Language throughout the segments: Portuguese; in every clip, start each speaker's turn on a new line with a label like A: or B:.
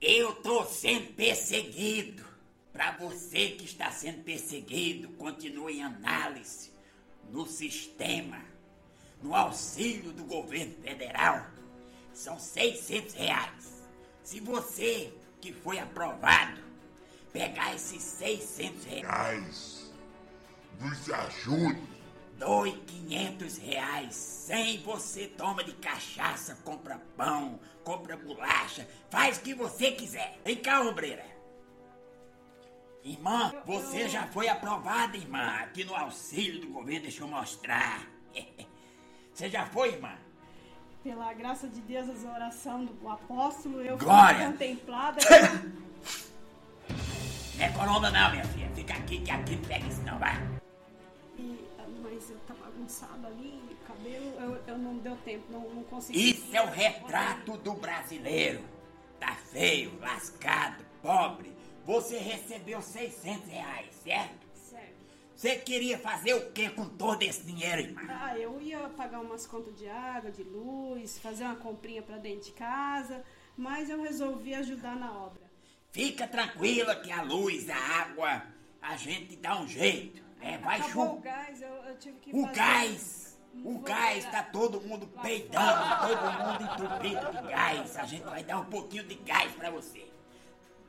A: Eu tô sendo perseguido. Para você que está sendo perseguido, continue em análise no sistema, no auxílio do governo federal. São 600 reais. Se você que foi aprovado pegar esses 600 reais,
B: nos ajude.
A: Doe 500 reais. Sem você toma de cachaça, compra pão, compra bolacha, faz o que você quiser. Vem cá, obreira. Irmã, você já foi aprovada, irmã, aqui no auxílio do governo, deixa eu mostrar. Você já foi, irmã?
C: Pela graça de Deus, as orações do apóstolo, eu
A: Glória!
C: fui contemplada.
A: Não é corona não, minha filha. Fica aqui que aqui não pega isso não, vai.
C: Mas eu tá bagunçado ali, o cabelo, eu, eu não deu tempo, não, não consegui.
A: Isso é o retrato do brasileiro. Tá feio, lascado, pobre. Você recebeu 600 reais, certo?
C: Certo.
A: Você queria fazer o que com todo esse dinheiro, irmã?
C: Ah, eu ia pagar umas contas de água, de luz, fazer uma comprinha pra dentro de casa, mas eu resolvi ajudar na obra.
A: Fica tranquila que a luz, a água, a gente dá um jeito. É, vai
C: Acabou o gás, eu, eu tive que
A: O
C: fazer-
A: gás, o gás, tá todo mundo peidando, todo mundo entupido de gás. A gente vai dar um pouquinho de gás pra você.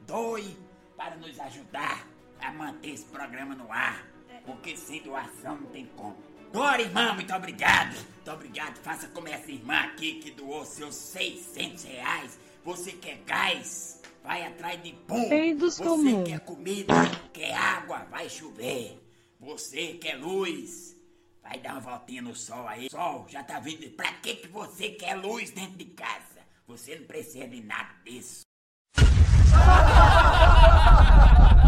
A: Doe para nos ajudar a manter esse programa no ar, porque sem doação não tem como. Dora, irmã, muito obrigado. Muito obrigado. Faça como essa irmã aqui que doou seus 600 reais. Você quer gás? Vai atrás de pum. Você
D: comum.
A: quer comida? Quer água? Vai chover. Você quer é luz? Vai dar uma voltinha no sol aí. Sol, já tá vindo. Pra que, que você quer é luz dentro de casa? Você não precisa de nada disso.